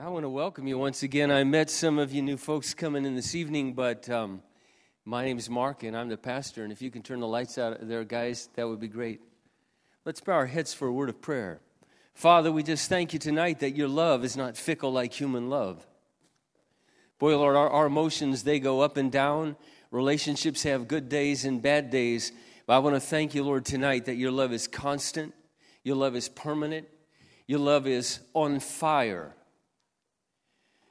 I want to welcome you once again. I met some of you new folks coming in this evening, but um, my name is Mark and I'm the pastor. And if you can turn the lights out there, guys, that would be great. Let's bow our heads for a word of prayer. Father, we just thank you tonight that your love is not fickle like human love. Boy, Lord, our, our emotions, they go up and down. Relationships have good days and bad days. But I want to thank you, Lord, tonight that your love is constant, your love is permanent, your love is on fire.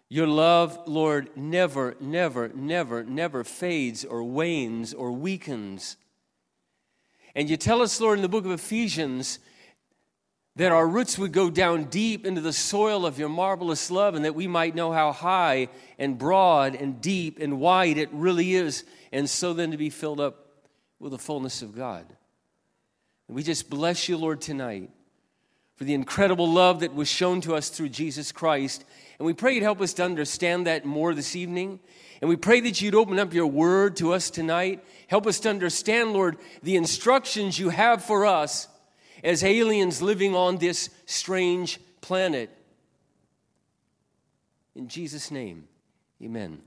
Your love, Lord, never, never, never, never fades or wanes or weakens. And you tell us, Lord, in the book of Ephesians, that our roots would go down deep into the soil of your marvelous love and that we might know how high and broad and deep and wide it really is, and so then to be filled up with the fullness of God. And we just bless you, Lord, tonight for the incredible love that was shown to us through Jesus Christ and we pray you'd help us to understand that more this evening. And we pray that you'd open up your word to us tonight. Help us to understand, Lord, the instructions you have for us as aliens living on this strange planet. In Jesus' name, amen.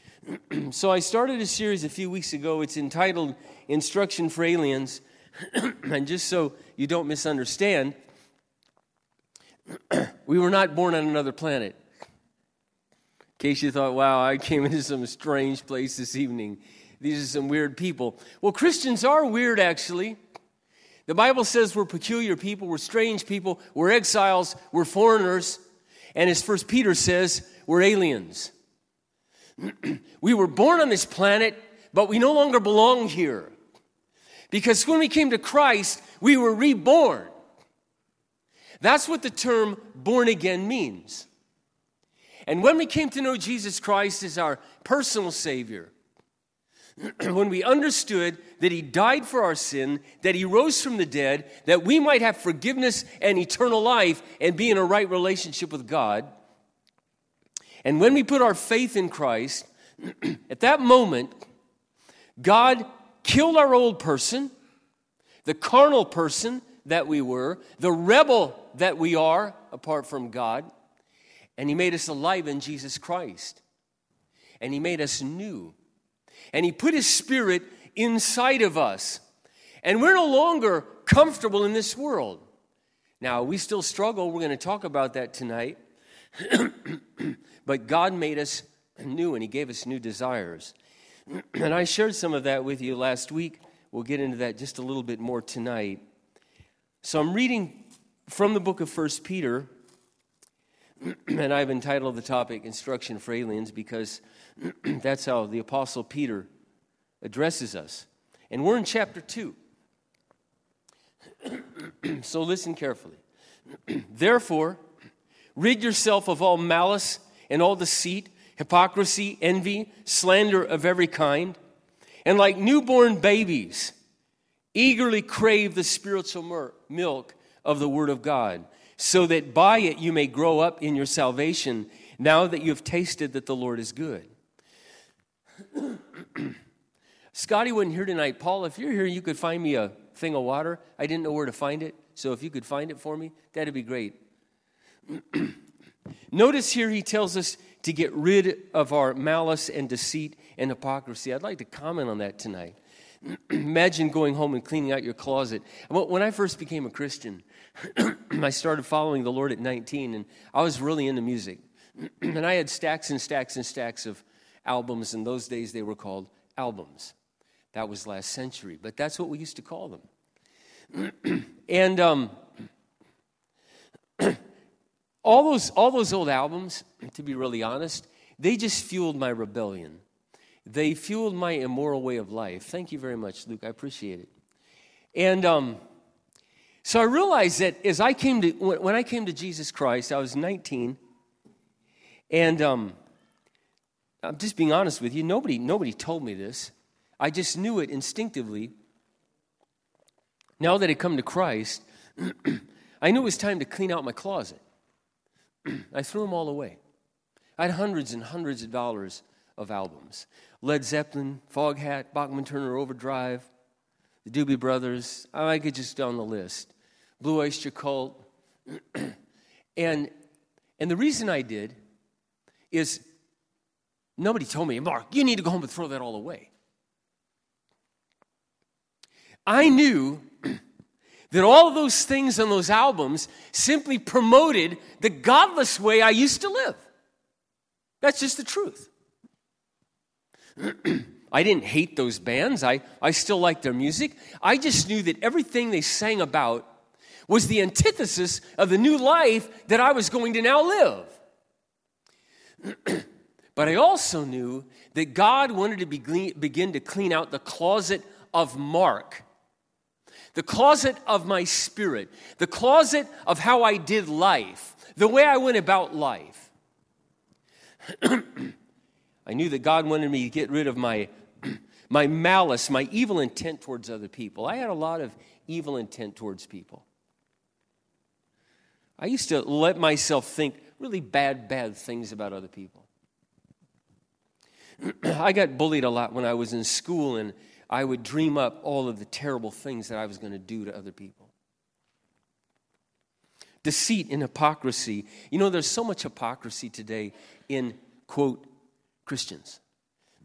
so I started a series a few weeks ago. It's entitled Instruction for Aliens. and just so you don't misunderstand, we were not born on another planet. In case you thought, wow, I came into some strange place this evening. These are some weird people. Well, Christians are weird, actually. The Bible says we're peculiar people, we're strange people, we're exiles, we're foreigners. And as First Peter says, we're aliens. we were born on this planet, but we no longer belong here. Because when we came to Christ, we were reborn. That's what the term born again means. And when we came to know Jesus Christ as our personal Savior, when we understood that He died for our sin, that He rose from the dead, that we might have forgiveness and eternal life and be in a right relationship with God, and when we put our faith in Christ, at that moment, God killed our old person, the carnal person that we were, the rebel that we are apart from God, and He made us alive in Jesus Christ. And He made us new. And He put His Spirit inside of us. And we're no longer comfortable in this world. Now, we still struggle. We're going to talk about that tonight. but God made us new and He gave us new desires. and I shared some of that with you last week. We'll get into that just a little bit more tonight. So I'm reading from the book of First Peter, and I've entitled the topic Instruction for Aliens because that's how the Apostle Peter addresses us. And we're in chapter 2. so listen carefully. Therefore, rid yourself of all malice and all deceit, hypocrisy, envy, slander of every kind, and like newborn babies, eagerly crave the spiritual milk of the Word of God, so that by it you may grow up in your salvation, now that you have tasted that the Lord is good. Scotty wasn't here tonight. Paul, if you're here, you could find me a thing of water. I didn't know where to find it, so if you could find it for me, that'd be great. Notice here he tells us to get rid of our malice and deceit and hypocrisy. I'd like to comment on that tonight. Imagine going home and cleaning out your closet. When I first became a Christian, I started following the Lord at 19, and I was really into music. and I had stacks and stacks and stacks of albums. In those days, they were called albums. That was last century, but that's what we used to call them. and um, all those all those old albums, to be really honest, they just fueled my rebellion. They fueled my immoral way of life. Thank you very much, Luke. I appreciate it. And um, so I realized that as I came to, when I came to Jesus Christ, I was 19. And um, I'm just being honest with you, nobody, nobody told me this. I just knew it instinctively. Now that I come to Christ, I knew it was time to clean out my closet. I threw them all away. I had hundreds and hundreds of dollars of albums. Led Zeppelin, Foghat, Bachman Turner Overdrive, the Doobie Brothers. I could just on the list. Blue Oyster Cult. and, and And the reason I did is nobody told me, Mark, you need to go home and throw that all away. I knew that all of those things on those albums simply promoted the godless way I used to live. That's just the truth. I didn't hate those bands. I, I still liked their music. I just knew that everything they sang about was the antithesis of the new life that I was going to now live. but I also knew that God wanted to be, begin to clean out the closet of Mark the closet of my spirit, the closet of how I did life, the way I went about life. I knew that God wanted me to get rid of my, my malice, my evil intent towards other people. I had a lot of evil intent towards people. I used to let myself think really bad, bad things about other people. I got bullied a lot when I was in school, and I would dream up all of the terrible things that I was going to do to other people. Deceit and hypocrisy. You know, there's so much hypocrisy today in, quote, Christians.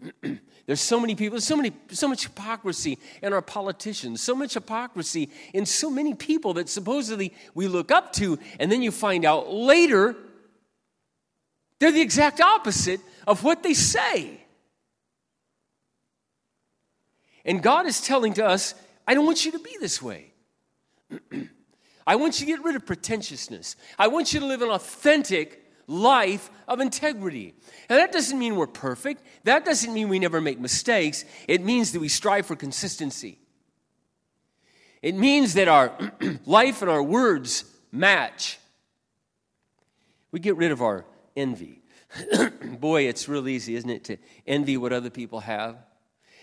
there's so many people, so, many, so much hypocrisy in our politicians, so much hypocrisy in so many people that supposedly we look up to, and then you find out later they're the exact opposite of what they say. And God is telling to us, I don't want you to be this way. I want you to get rid of pretentiousness. I want you to live an authentic life of integrity. And that doesn't mean we're perfect. That doesn't mean we never make mistakes. It means that we strive for consistency. It means that our life and our words match. We get rid of our envy. Boy, it's real easy, isn't it, to envy what other people have?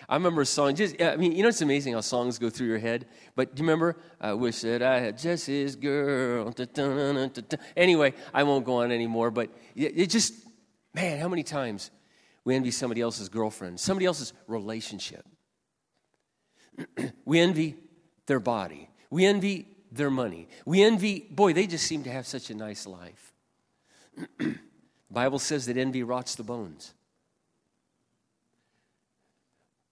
I remember a song, just, I mean, you know, it's amazing how songs go through your head. But do you remember? I wish that I had Jesse's girl. Anyway, I won't go on anymore. But it just, man, how many times we envy somebody else's girlfriend, somebody else's relationship? we envy their body. We envy their money. We envy, boy, they just seem to have such a nice life. the Bible says that envy rots the bones.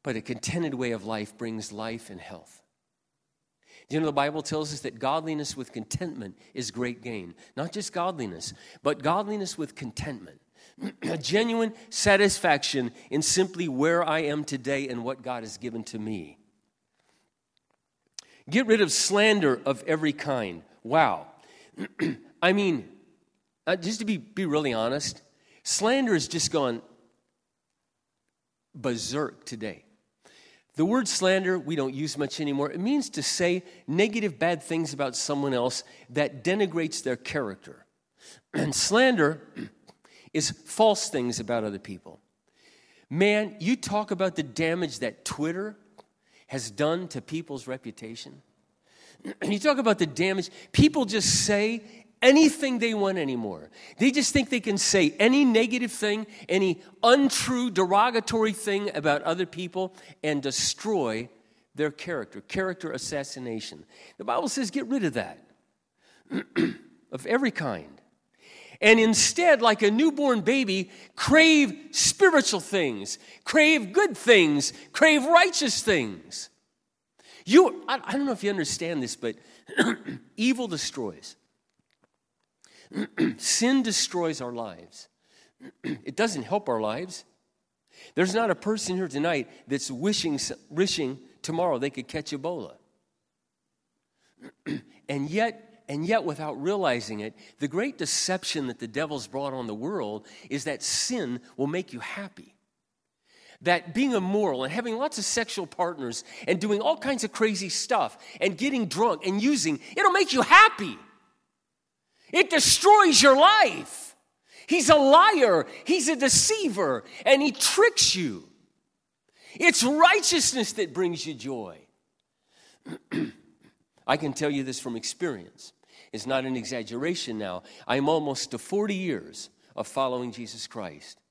But a contented way of life brings life and health. You know, the Bible tells us that godliness with contentment is great gain. Not just godliness, but godliness with contentment. a genuine satisfaction in simply where I am today and what God has given to me. Get rid of slander of every kind. Wow. I mean, uh, just to be, be really honest, slander has just gone berserk today. The word slander we don't use much anymore. It means to say negative, bad things about someone else that denigrates their character. And slander is false things about other people. Man, you talk about the damage that Twitter has done to people's reputation. And you talk about the damage, people just say anything they want anymore. They just think they can say any negative thing, any untrue, derogatory thing about other people and destroy their character. Character assassination. The Bible says get rid of that, of every kind. And instead, like a newborn baby, crave spiritual things, crave good things, crave righteous things. You, I, I don't know if you understand this, but evil destroys. Sin destroys our lives, it doesn't help our lives. There's not a person here tonight that's wishing, wishing tomorrow they could catch Ebola. and yet, and yet, without realizing it, the great deception that the devil's brought on the world is that sin will make you happy. That being immoral and having lots of sexual partners and doing all kinds of crazy stuff and getting drunk and using, it'll make you happy. It destroys your life. He's a liar, he's a deceiver, and he tricks you. It's righteousness that brings you joy. I can tell you this from experience. It's not an exaggeration now. I'm almost to 40 years of following Jesus Christ.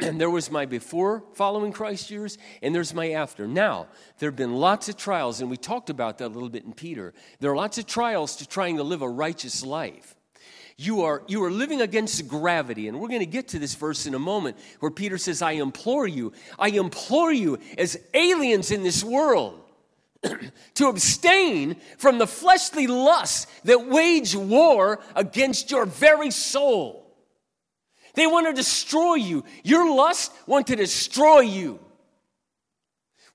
And there was my before following Christ years, and there's my after. Now, there have been lots of trials, and we talked about that a little bit in Peter. There are lots of trials to trying to live a righteous life. you are, you are living against gravity. And we're going to get to this verse in a moment where Peter says, I implore you, I implore you as aliens in this world to abstain from the fleshly lusts that wage war against your very soul. They want to destroy you. Your lust want to destroy you.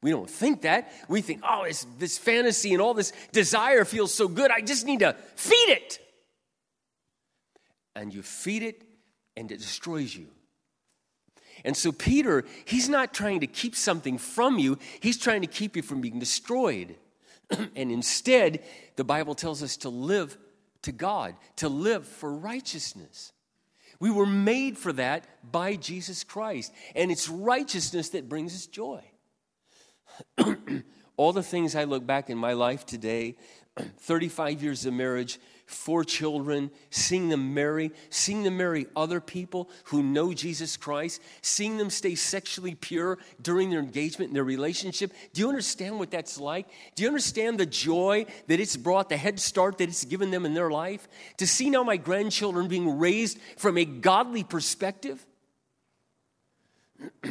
We don't think that. We think, oh, this fantasy and all this desire feels so good. I just need to feed it and you feed it and it destroys you. And so, Peter, he's not trying to keep something from you, he's trying to keep you from being destroyed. and instead, the Bible tells us to live to God, to live for righteousness. We were made for that by Jesus Christ, and it's righteousness that brings us joy. All the things I look back in my life today, 35 years of marriage, four children, seeing them marry, seeing them marry other people who know Jesus Christ, seeing them stay sexually pure during their engagement and their relationship. Do you understand what that's like? Do you understand the joy that it's brought, the head start that it's given them in their life? To see now my grandchildren being raised from a godly perspective?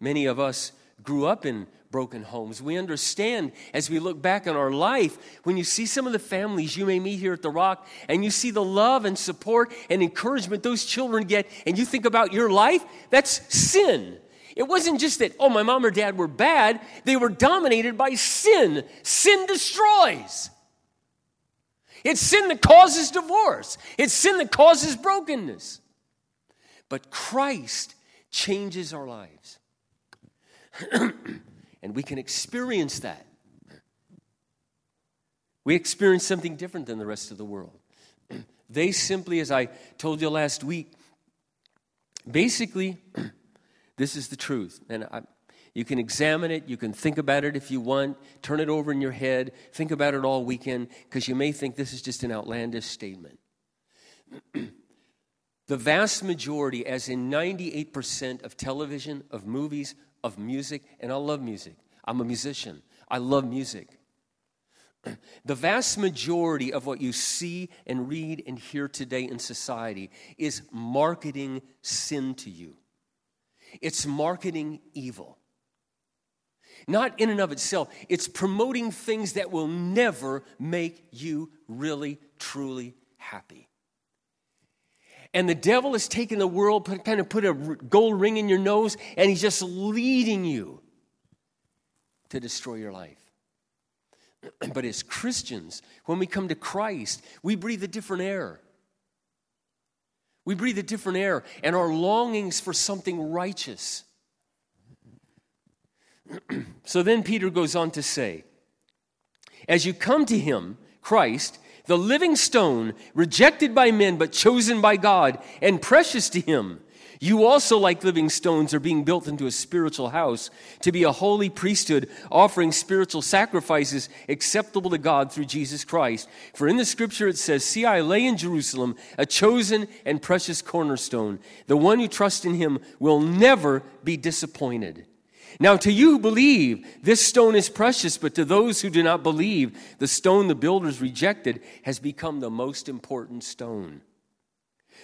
Many of us grew up in broken homes. We understand as we look back on our life, when you see some of the families you may meet here at the Rock, and you see the love and support and encouragement those children get, and you think about your life, that's sin. It wasn't just that, oh, my mom or dad were bad, they were dominated by sin. Sin destroys. It's sin that causes divorce, it's sin that causes brokenness. But Christ changes our lives. and we can experience that. We experience something different than the rest of the world. They simply, as I told you last week, basically, this is the truth. And I, you can examine it, you can think about it if you want, turn it over in your head, think about it all weekend, because you may think this is just an outlandish statement. the vast majority, as in 98% of television, of movies, of music, and I love music. I'm a musician. I love music. The vast majority of what you see and read and hear today in society is marketing sin to you. It's marketing evil. Not in and of itself, it's promoting things that will never make you really, truly happy. And the devil has taken the world, put, kind of put a gold ring in your nose, and he's just leading you to destroy your life. but as Christians, when we come to Christ, we breathe a different air. We breathe a different air, and our longings for something righteous. so then Peter goes on to say, as you come to him, Christ, the living stone, rejected by men but chosen by God and precious to Him. You also, like living stones, are being built into a spiritual house to be a holy priesthood, offering spiritual sacrifices acceptable to God through Jesus Christ. For in the scripture it says, See, I lay in Jerusalem a chosen and precious cornerstone. The one who trusts in him will never be disappointed. Now, to you who believe, this stone is precious, but to those who do not believe, the stone the builders rejected has become the most important stone.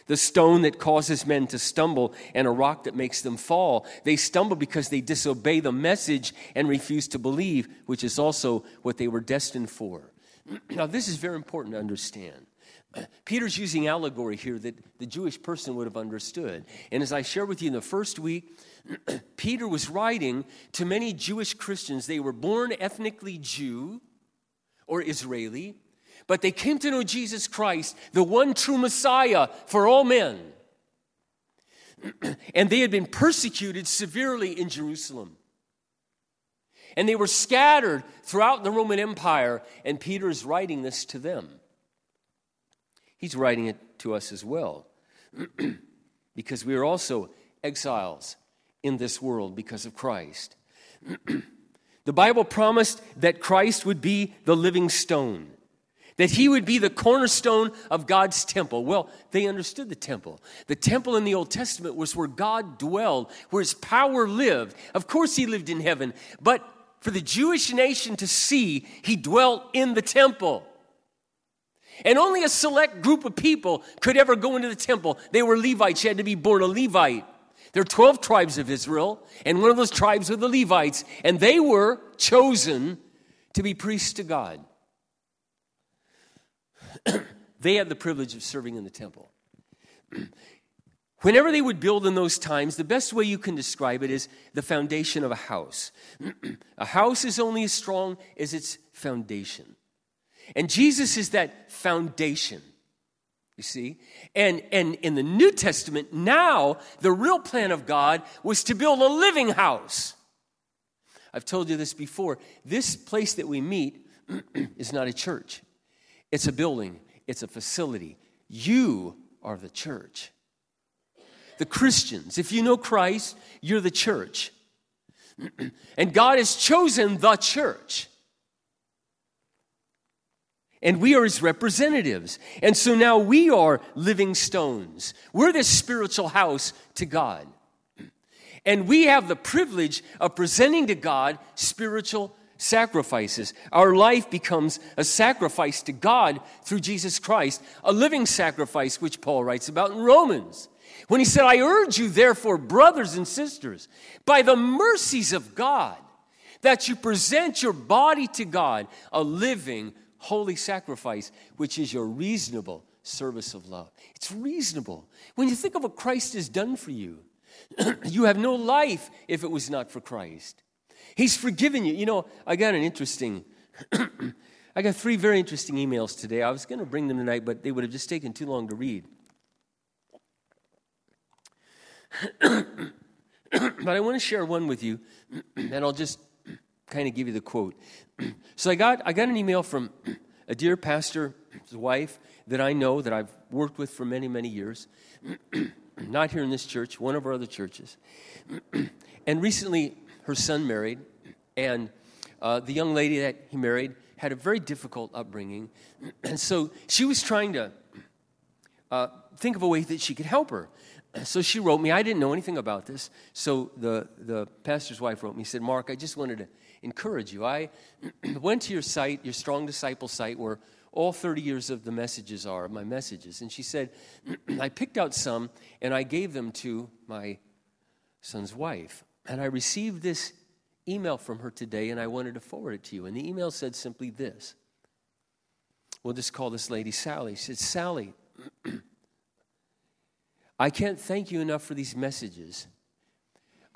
The stone that causes men to stumble and a rock that makes them fall. They stumble because they disobey the message and refuse to believe, which is also what they were destined for. Now, this is very important to understand. Peter's using allegory here that the Jewish person would have understood. And as I shared with you in the first week, Peter was writing to many Jewish Christians. They were born ethnically Jew or Israeli, but they came to know Jesus Christ, the one true Messiah for all men. and they had been persecuted severely in Jerusalem. And they were scattered throughout the Roman Empire, and Peter is writing this to them. He's writing it to us as well, because we are also exiles in this world because of Christ. the Bible promised that Christ would be the living stone, that he would be the cornerstone of God's temple. Well, they understood the temple. The temple in the Old Testament was where God dwelled, where his power lived. Of course, he lived in heaven, but for the Jewish nation to see, he dwelt in the temple. And only a select group of people could ever go into the temple. They were Levites. You had to be born a Levite. There are 12 tribes of Israel, and one of those tribes were the Levites, and they were chosen to be priests to God. they had the privilege of serving in the temple. Whenever they would build in those times, the best way you can describe it is the foundation of a house. a house is only as strong as its foundation. And Jesus is that foundation. You see? And, and in the New Testament, now the real plan of God was to build a living house. I've told you this before. This place that we meet is not a church, it's a building, it's a facility. You are the church the Christians. If you know Christ, you're the church. and God has chosen the church. And we are his representatives. And so now we are living stones. We're this spiritual house to God. And we have the privilege of presenting to God spiritual sacrifices. Our life becomes a sacrifice to God through Jesus Christ, a living sacrifice, which Paul writes about in Romans. When he said, I urge you, therefore, brothers and sisters, by the mercies of God, that you present your body to God, a living, holy sacrifice, which is your reasonable service of love. It's reasonable. When you think of what Christ has done for you, you have no life if it was not for Christ. He's forgiven you. You know, I got an interesting, I got three very interesting emails today. I was going to bring them tonight, but they would have just taken too long to read. but I want to share one with you, and I'll just kind of give you the quote. so I got, I got an email from a dear pastor's wife that I know, that I've worked with for many, many years. Not here in this church, one of our other churches. and recently, her son married, and uh, the young lady that he married had a very difficult upbringing. And so she was trying to uh, think of a way that she could help her so she wrote me. I didn't know anything about this. So the, the pastor's wife wrote me. Said, Mark, I just wanted to encourage you. I went to your site, your Strong Disciple site, where all 30 years of the messages are, my messages. And she said, I picked out some and I gave them to my son's wife. And I received this email from her today and I wanted to forward it to you. And the email said simply this. We'll just call this lady Sally. She said, Sally, I can't thank you enough for these messages.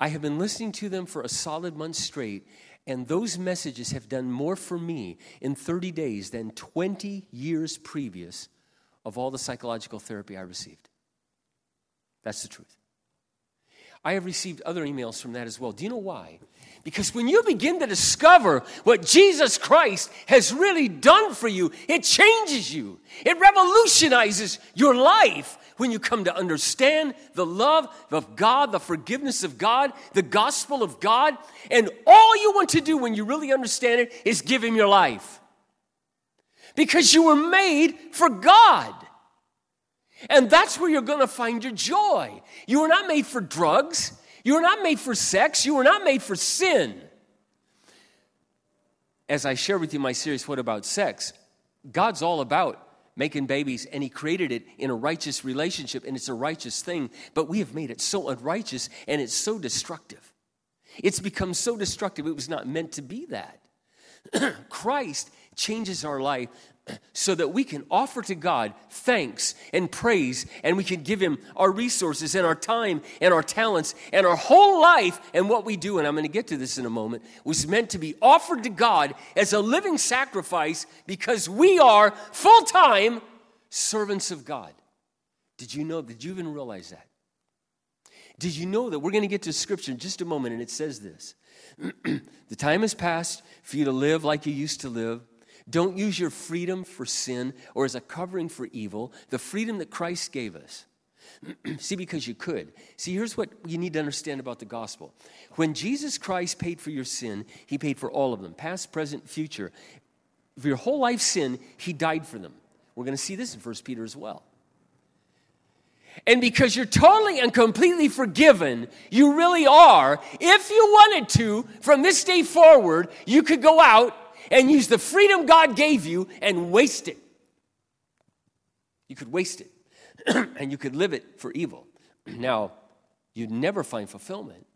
I have been listening to them for a solid month straight, and those messages have done more for me in 30 days than 20 years previous of all the psychological therapy I received. That's the truth. I have received other emails from that as well. Do you know why? Because when you begin to discover what Jesus Christ has really done for you, it changes you. It revolutionizes your life when you come to understand the love of God, the forgiveness of God, the gospel of God. And all you want to do when you really understand it is give Him your life. Because you were made for God. And that's where you're going to find your joy. You were not made for drugs. You were not made for sex. You were not made for sin. As I share with you my series, What About Sex? God's all about making babies, and He created it in a righteous relationship, and it's a righteous thing. But we have made it so unrighteous, and it's so destructive. It's become so destructive, it was not meant to be that. Christ changes our life so that we can offer to God thanks and praise, and we can give Him our resources and our time and our talents and our whole life and what we do. And I'm going to get to this in a moment, was meant to be offered to God as a living sacrifice because we are full time servants of God. Did you know? Did you even realize that? Did you know that we're going to get to scripture in just a moment, and it says this The time has passed for you to live like you used to live don't use your freedom for sin or as a covering for evil, the freedom that Christ gave us. See, because you could. See, here's what you need to understand about the gospel. When Jesus Christ paid for your sin, he paid for all of them past, present, future. For your whole life sin, he died for them. We're going to see this in 1 Peter as well. And because you're totally and completely forgiven, you really are. If you wanted to, from this day forward, you could go out and use the freedom God gave you and waste it. You could waste it and you could live it for evil. Now, you'd never find fulfillment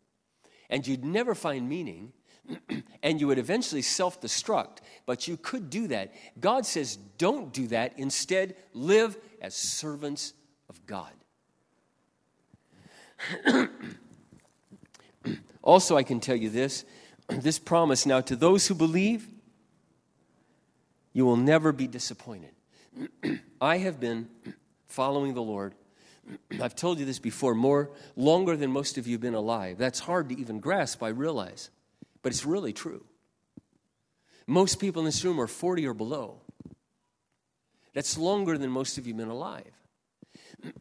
and you'd never find meaning and you would eventually self destruct, but you could do that. God says, don't do that. Instead, live as servants of God. also, I can tell you this this promise now to those who believe, you will never be disappointed. I have been following the Lord. I've told you this before, more longer than most of you have been alive. That's hard to even grasp, I realize, but it's really true. Most people in this room are 40 or below. That's longer than most of you have been alive.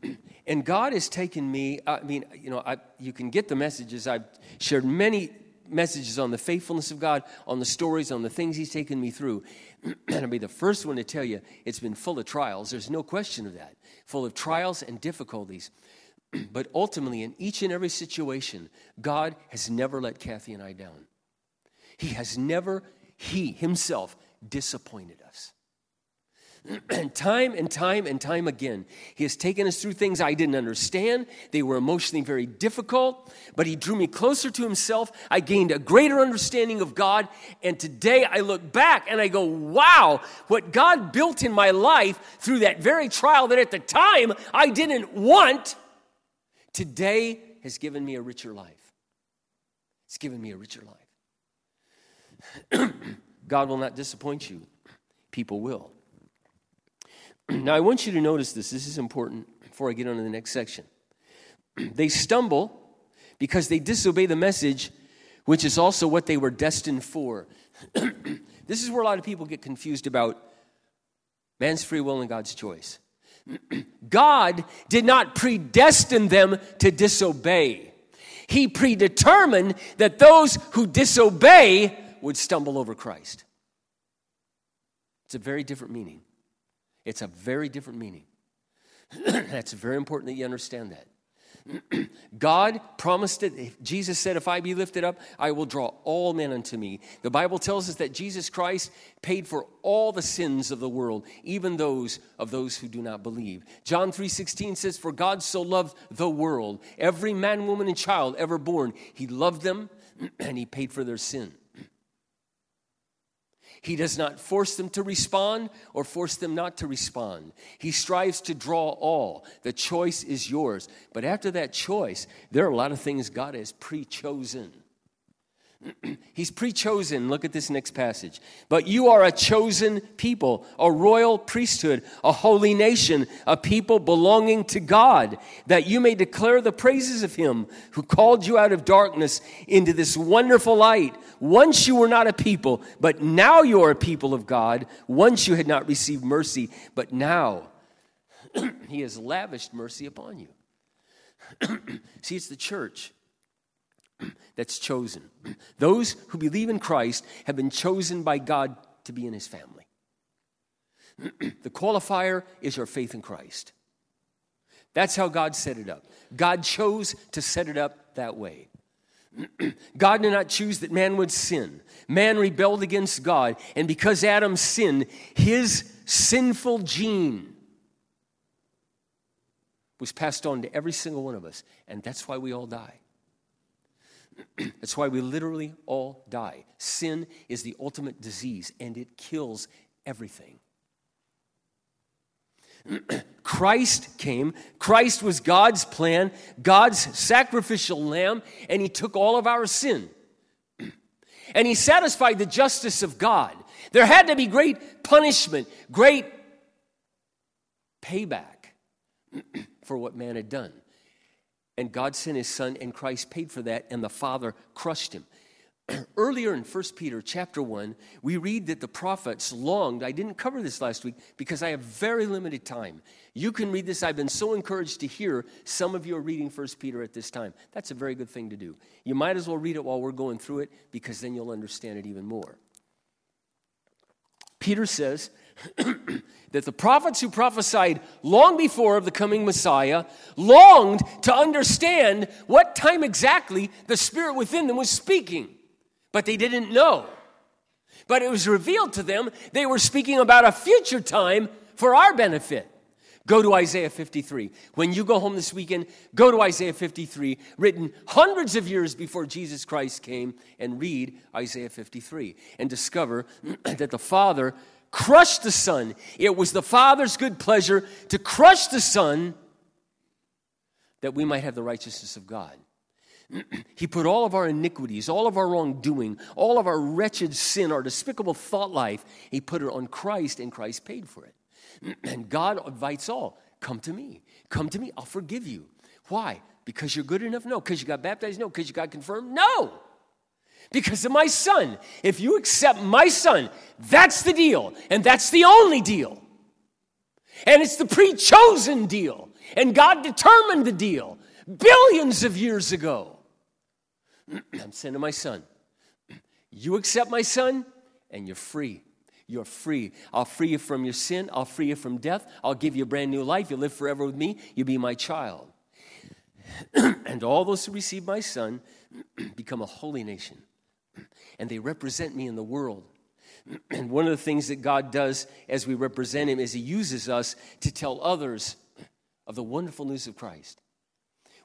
and God has taken me, I mean, you know, I, you can get the messages. I've shared many messages on the faithfulness of God, on the stories, on the things He's taken me through. and I'll be the first one to tell you it's been full of trials. There's no question of that. Full of trials and difficulties. but ultimately, in each and every situation, God has never let Kathy and I down. He has never, He Himself, disappointed us. And time and time and time again, He has taken us through things I didn't understand. They were emotionally very difficult, but He drew me closer to Himself. I gained a greater understanding of God. And today I look back and I go, wow, what God built in my life through that very trial that at the time I didn't want, today has given me a richer life. It's given me a richer life. God will not disappoint you, people will. Now, I want you to notice this. This is important before I get on to the next section. they stumble because they disobey the message, which is also what they were destined for. this is where a lot of people get confused about man's free will and God's choice. God did not predestine them to disobey. He predetermined that those who disobey would stumble over Christ. It's a very different meaning. It's a very different meaning. That's very important that you understand that. God promised it. Jesus said, If I be lifted up, I will draw all men unto me. The Bible tells us that Jesus Christ paid for all the sins of the world, even those of those who do not believe. John 3:16 says, For God so loved the world, every man, woman, and child ever born, he loved them and he paid for their sin. He does not force them to respond or force them not to respond. He strives to draw all. The choice is yours. But after that choice, there are a lot of things God has pre chosen. He's pre chosen. Look at this next passage. But you are a chosen people, a royal priesthood, a holy nation, a people belonging to God, that you may declare the praises of Him who called you out of darkness into this wonderful light. Once you were not a people, but now you are a people of God. Once you had not received mercy, but now He has lavished mercy upon you. See, it's the church that's chosen. Those who believe in Christ have been chosen by God to be in his family. the qualifier is your faith in Christ. That's how God set it up. God chose to set it up that way. God did not choose that man would sin. Man rebelled against God, and because Adam sinned, his sinful gene was passed on to every single one of us, and that's why we all die. That's why we literally all die. Sin is the ultimate disease and it kills everything. Christ came. Christ was God's plan, God's sacrificial lamb, and he took all of our sin. And he satisfied the justice of God. There had to be great punishment, great payback for what man had done. And God sent his son, and Christ paid for that, and the Father crushed him. Earlier in 1 Peter chapter 1, we read that the prophets longed. I didn't cover this last week because I have very limited time. You can read this. I've been so encouraged to hear some of you are reading 1 Peter at this time. That's a very good thing to do. You might as well read it while we're going through it because then you'll understand it even more. Peter says, that the prophets who prophesied long before of the coming Messiah longed to understand what time exactly the Spirit within them was speaking, but they didn't know. But it was revealed to them they were speaking about a future time for our benefit. Go to Isaiah 53. When you go home this weekend, go to Isaiah 53, written hundreds of years before Jesus Christ came, and read Isaiah 53 and discover that the Father crushed the Son. It was the Father's good pleasure to crush the Son that we might have the righteousness of God. he put all of our iniquities, all of our wrongdoing, all of our wretched sin, our despicable thought life, he put it on Christ, and Christ paid for it. And God invites all come to me. Come to me. I'll forgive you. Why? Because you're good enough? No. Because you got baptized? No. Because you got confirmed? No. Because of my son. If you accept my son, that's the deal. And that's the only deal. And it's the pre chosen deal. And God determined the deal billions of years ago. I'm sending my son. You accept my son, and you're free. You're free. I'll free you from your sin. I'll free you from death. I'll give you a brand new life. You live forever with me. You'll be my child. and all those who receive my son become a holy nation. And they represent me in the world. And one of the things that God does as we represent him is he uses us to tell others of the wonderful news of Christ.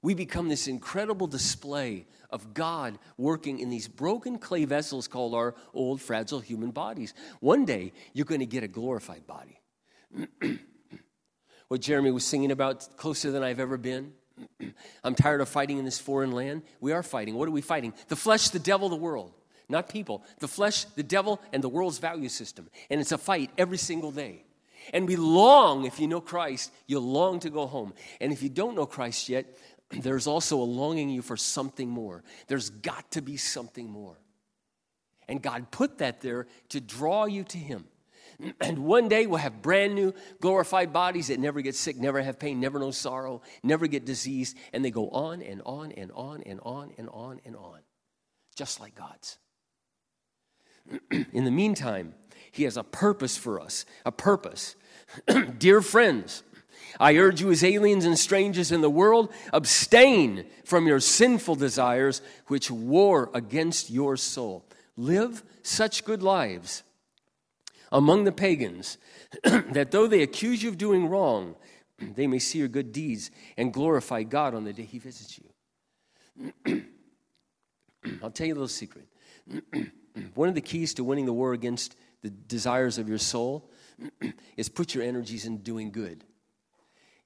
We become this incredible display of God working in these broken clay vessels called our old, fragile human bodies. One day, you're going to get a glorified body. what Jeremy was singing about, closer than I've ever been. I'm tired of fighting in this foreign land. We are fighting. What are we fighting? The flesh, the devil, the world. Not people. The flesh, the devil, and the world's value system. And it's a fight every single day. And we long, if you know Christ, you long to go home. And if you don't know Christ yet, there's also a longing you for something more. There's got to be something more. And God put that there to draw you to Him. And one day we'll have brand new glorified bodies that never get sick, never have pain, never know sorrow, never get diseased. And they go on and on and on and on and on and on, just like God's. In the meantime, He has a purpose for us, a purpose. Dear friends, I urge you, as aliens and strangers in the world, abstain from your sinful desires which war against your soul. Live such good lives among the pagans that though they accuse you of doing wrong, they may see your good deeds and glorify God on the day He visits you. I'll tell you a little secret. One of the keys to winning the war against the desires of your soul is put your energies in doing good.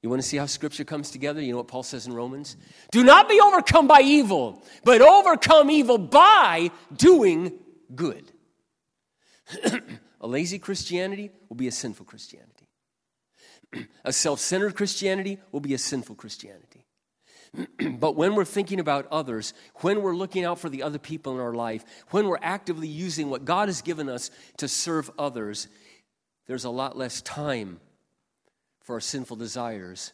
You want to see how scripture comes together? You know what Paul says in Romans? Do not be overcome by evil, but overcome evil by doing good. a lazy Christianity will be a sinful Christianity. a self centered Christianity will be a sinful Christianity. but when we're thinking about others, when we're looking out for the other people in our life, when we're actively using what God has given us to serve others, there's a lot less time for our sinful desires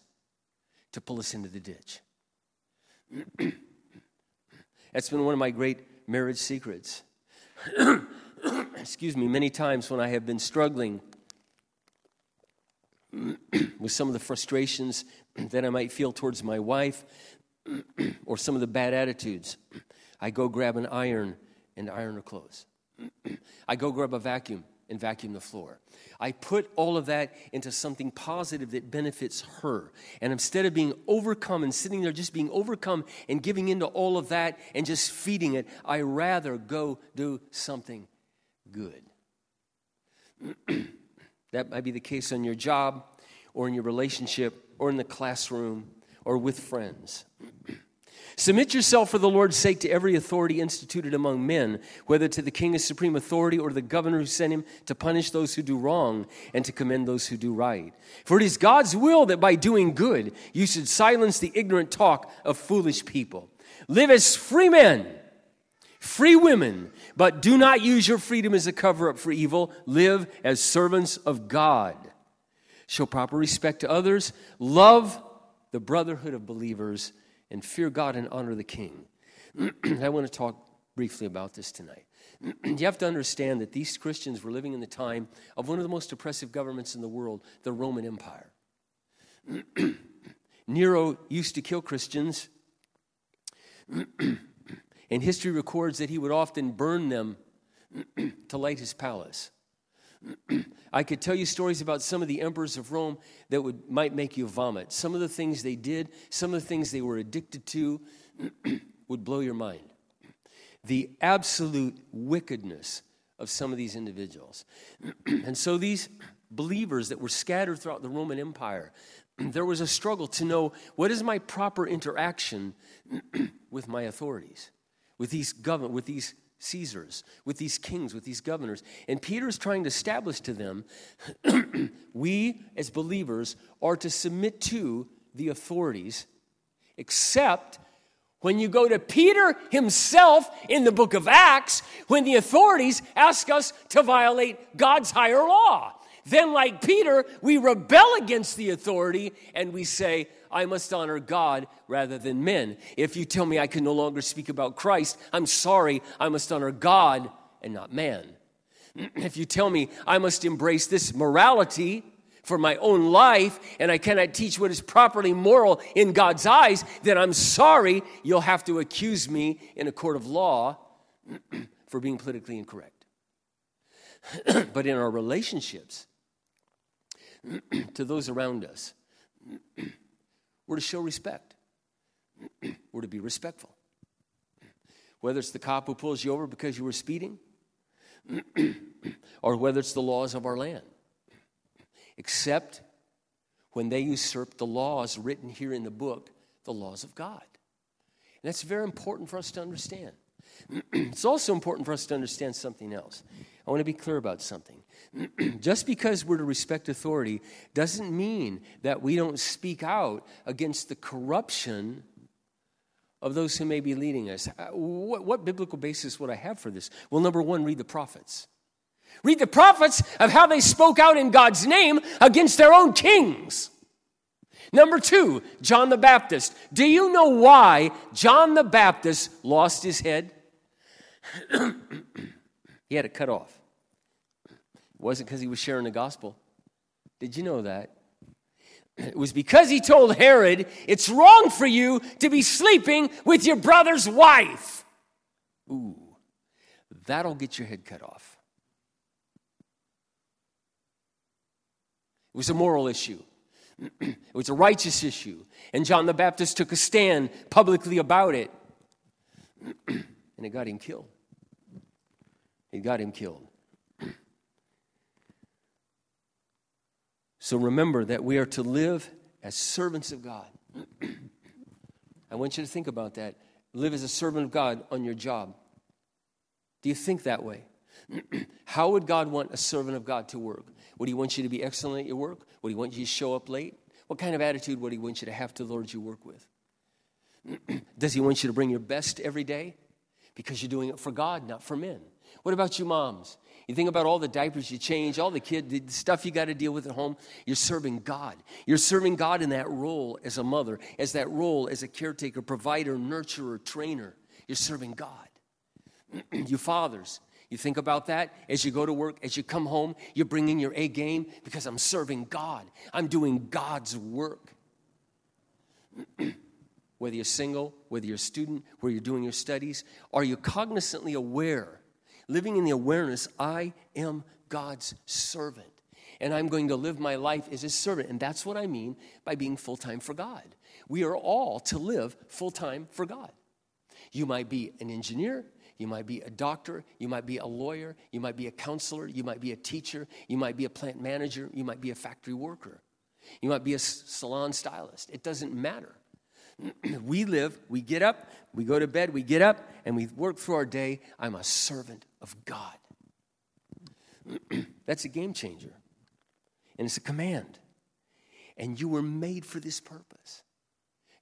to pull us into the ditch. That's been one of my great marriage secrets. Excuse me, many times when I have been struggling with some of the frustrations that I might feel towards my wife or some of the bad attitudes, I go grab an iron and iron her clothes. I go grab a vacuum and vacuum the floor. I put all of that into something positive that benefits her. And instead of being overcome and sitting there just being overcome and giving into all of that and just feeding it, I rather go do something good. that might be the case on your job or in your relationship or in the classroom or with friends. Submit yourself for the Lord's sake to every authority instituted among men, whether to the king as supreme authority or the governor who sent him to punish those who do wrong and to commend those who do right. For it is God's will that by doing good you should silence the ignorant talk of foolish people. Live as free men, free women, but do not use your freedom as a cover up for evil. Live as servants of God. Show proper respect to others. Love the brotherhood of believers and fear God and honor the king. I want to talk briefly about this tonight. you have to understand that these Christians were living in the time of one of the most oppressive governments in the world, the Roman Empire. Nero used to kill Christians, and history records that he would often burn them to light his palace. I could tell you stories about some of the emperors of Rome that would, might make you vomit. Some of the things they did, some of the things they were addicted to would blow your mind. The absolute wickedness of some of these individuals. and so these believers that were scattered throughout the Roman Empire, there was a struggle to know what is my proper interaction with my authorities, with these government, with these Caesars, with these kings, with these governors. And Peter is trying to establish to them we as believers are to submit to the authorities, except when you go to Peter himself in the book of Acts, when the authorities ask us to violate God's higher law. Then, like Peter, we rebel against the authority and we say, I must honor God rather than men. If you tell me I can no longer speak about Christ, I'm sorry, I must honor God and not man. If you tell me I must embrace this morality for my own life and I cannot teach what is properly moral in God's eyes, then I'm sorry, you'll have to accuse me in a court of law for being politically incorrect. but in our relationships to those around us, we're to show respect. we're to be respectful. Whether it's the cop who pulls you over because you were speeding, or whether it's the laws of our land. Except when they usurp the laws written here in the book, the laws of God. And that's very important for us to understand. it's also important for us to understand something else. I want to be clear about something. just because we're to respect authority doesn't mean that we don't speak out against the corruption of those who may be leading us. Uh, what, what, biblical basis would I have for this? Well, number one, read the prophets. Read the prophets of how they spoke out in God's name against their own kings. Number two, John the Baptist. Do you know why John the Baptist lost his head? he had it cut off. Wasn't because he was sharing the gospel. Did you know that? It was because he told Herod, It's wrong for you to be sleeping with your brother's wife. Ooh, that'll get your head cut off. It was a moral issue, it was a righteous issue. And John the Baptist took a stand publicly about it. and it got him killed. It got him killed. So remember that we are to live as servants of God. I want you to think about that. Live as a servant of God on your job. Do you think that way? How would God want a servant of God to work? Would He want you to be excellent at your work? Would He want you to show up late? What kind of attitude would He want you to have to the Lord you work with? Does He want you to bring your best every day? Because you're doing it for God, not for men. What about you, moms? You think about all the diapers you change, all the kid the stuff you got to deal with at home. You're serving God. You're serving God in that role as a mother, as that role as a caretaker, provider, nurturer, trainer. You're serving God. you fathers, you think about that as you go to work, as you come home, you're bringing your A game because I'm serving God. I'm doing God's work. whether you're single, whether you're a student, where you're doing your studies, are you cognizantly aware living in the awareness I am God's servant. And I'm going to live my life as his servant. And that's what I mean by being full time for God. We are all to live full time for God. You might be an engineer, you might be a doctor, you might be a lawyer, you might be a counselor, you might be a teacher, you might be a plant manager, you might be a factory worker, you might be a salon stylist. It doesn't matter. we live, we get up, we go to bed, we get up, and we work through our day. I'm a servant of God. That's a game changer. And it's a command. And you were made for this purpose.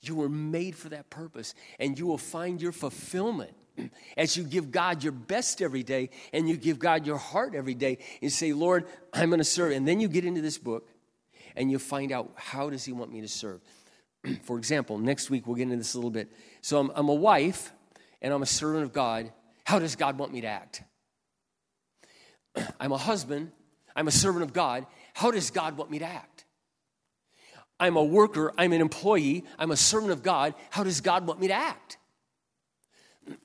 You were made for that purpose. And you will find your fulfillment as you give God your best every day and you give God your heart every day and say, Lord, I'm going to serve. And then you get into this book and you find out how does he want me to serve. For example, next week we'll get into this a little bit. So I'm, I'm a wife and I'm a servant of God. How does God want me to act? I'm a husband. I'm a servant of God. How does God want me to act? I'm a worker. I'm an employee. I'm a servant of God. How does God want me to act?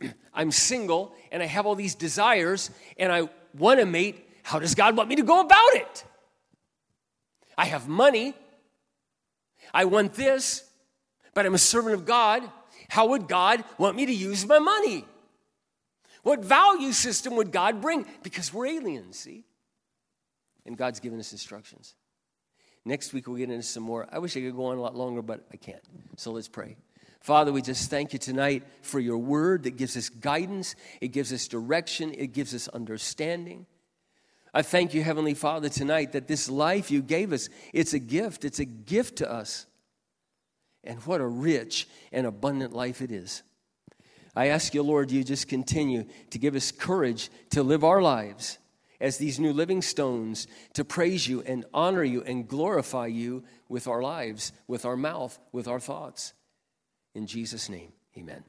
I'm single and I have all these desires and I want to mate. how does God want me to go about it? I have money. I want this, but I'm a servant of God. How would God want me to use my money? What value system would God bring? Because we're aliens, see? And God's given us instructions. Next week, we'll get into some more. I wish I could go on a lot longer, but I can't. So let's pray. Father, we just thank you tonight for your word that gives us guidance, it gives us direction, it gives us understanding. I thank you, Heavenly Father, tonight that this life you gave us, it's a gift. It's a gift to us. And what a rich and abundant life it is. I ask you, Lord, you just continue to give us courage to live our lives as these new living stones, to praise you and honor you and glorify you with our lives, with our mouth, with our thoughts. In Jesus' name, amen.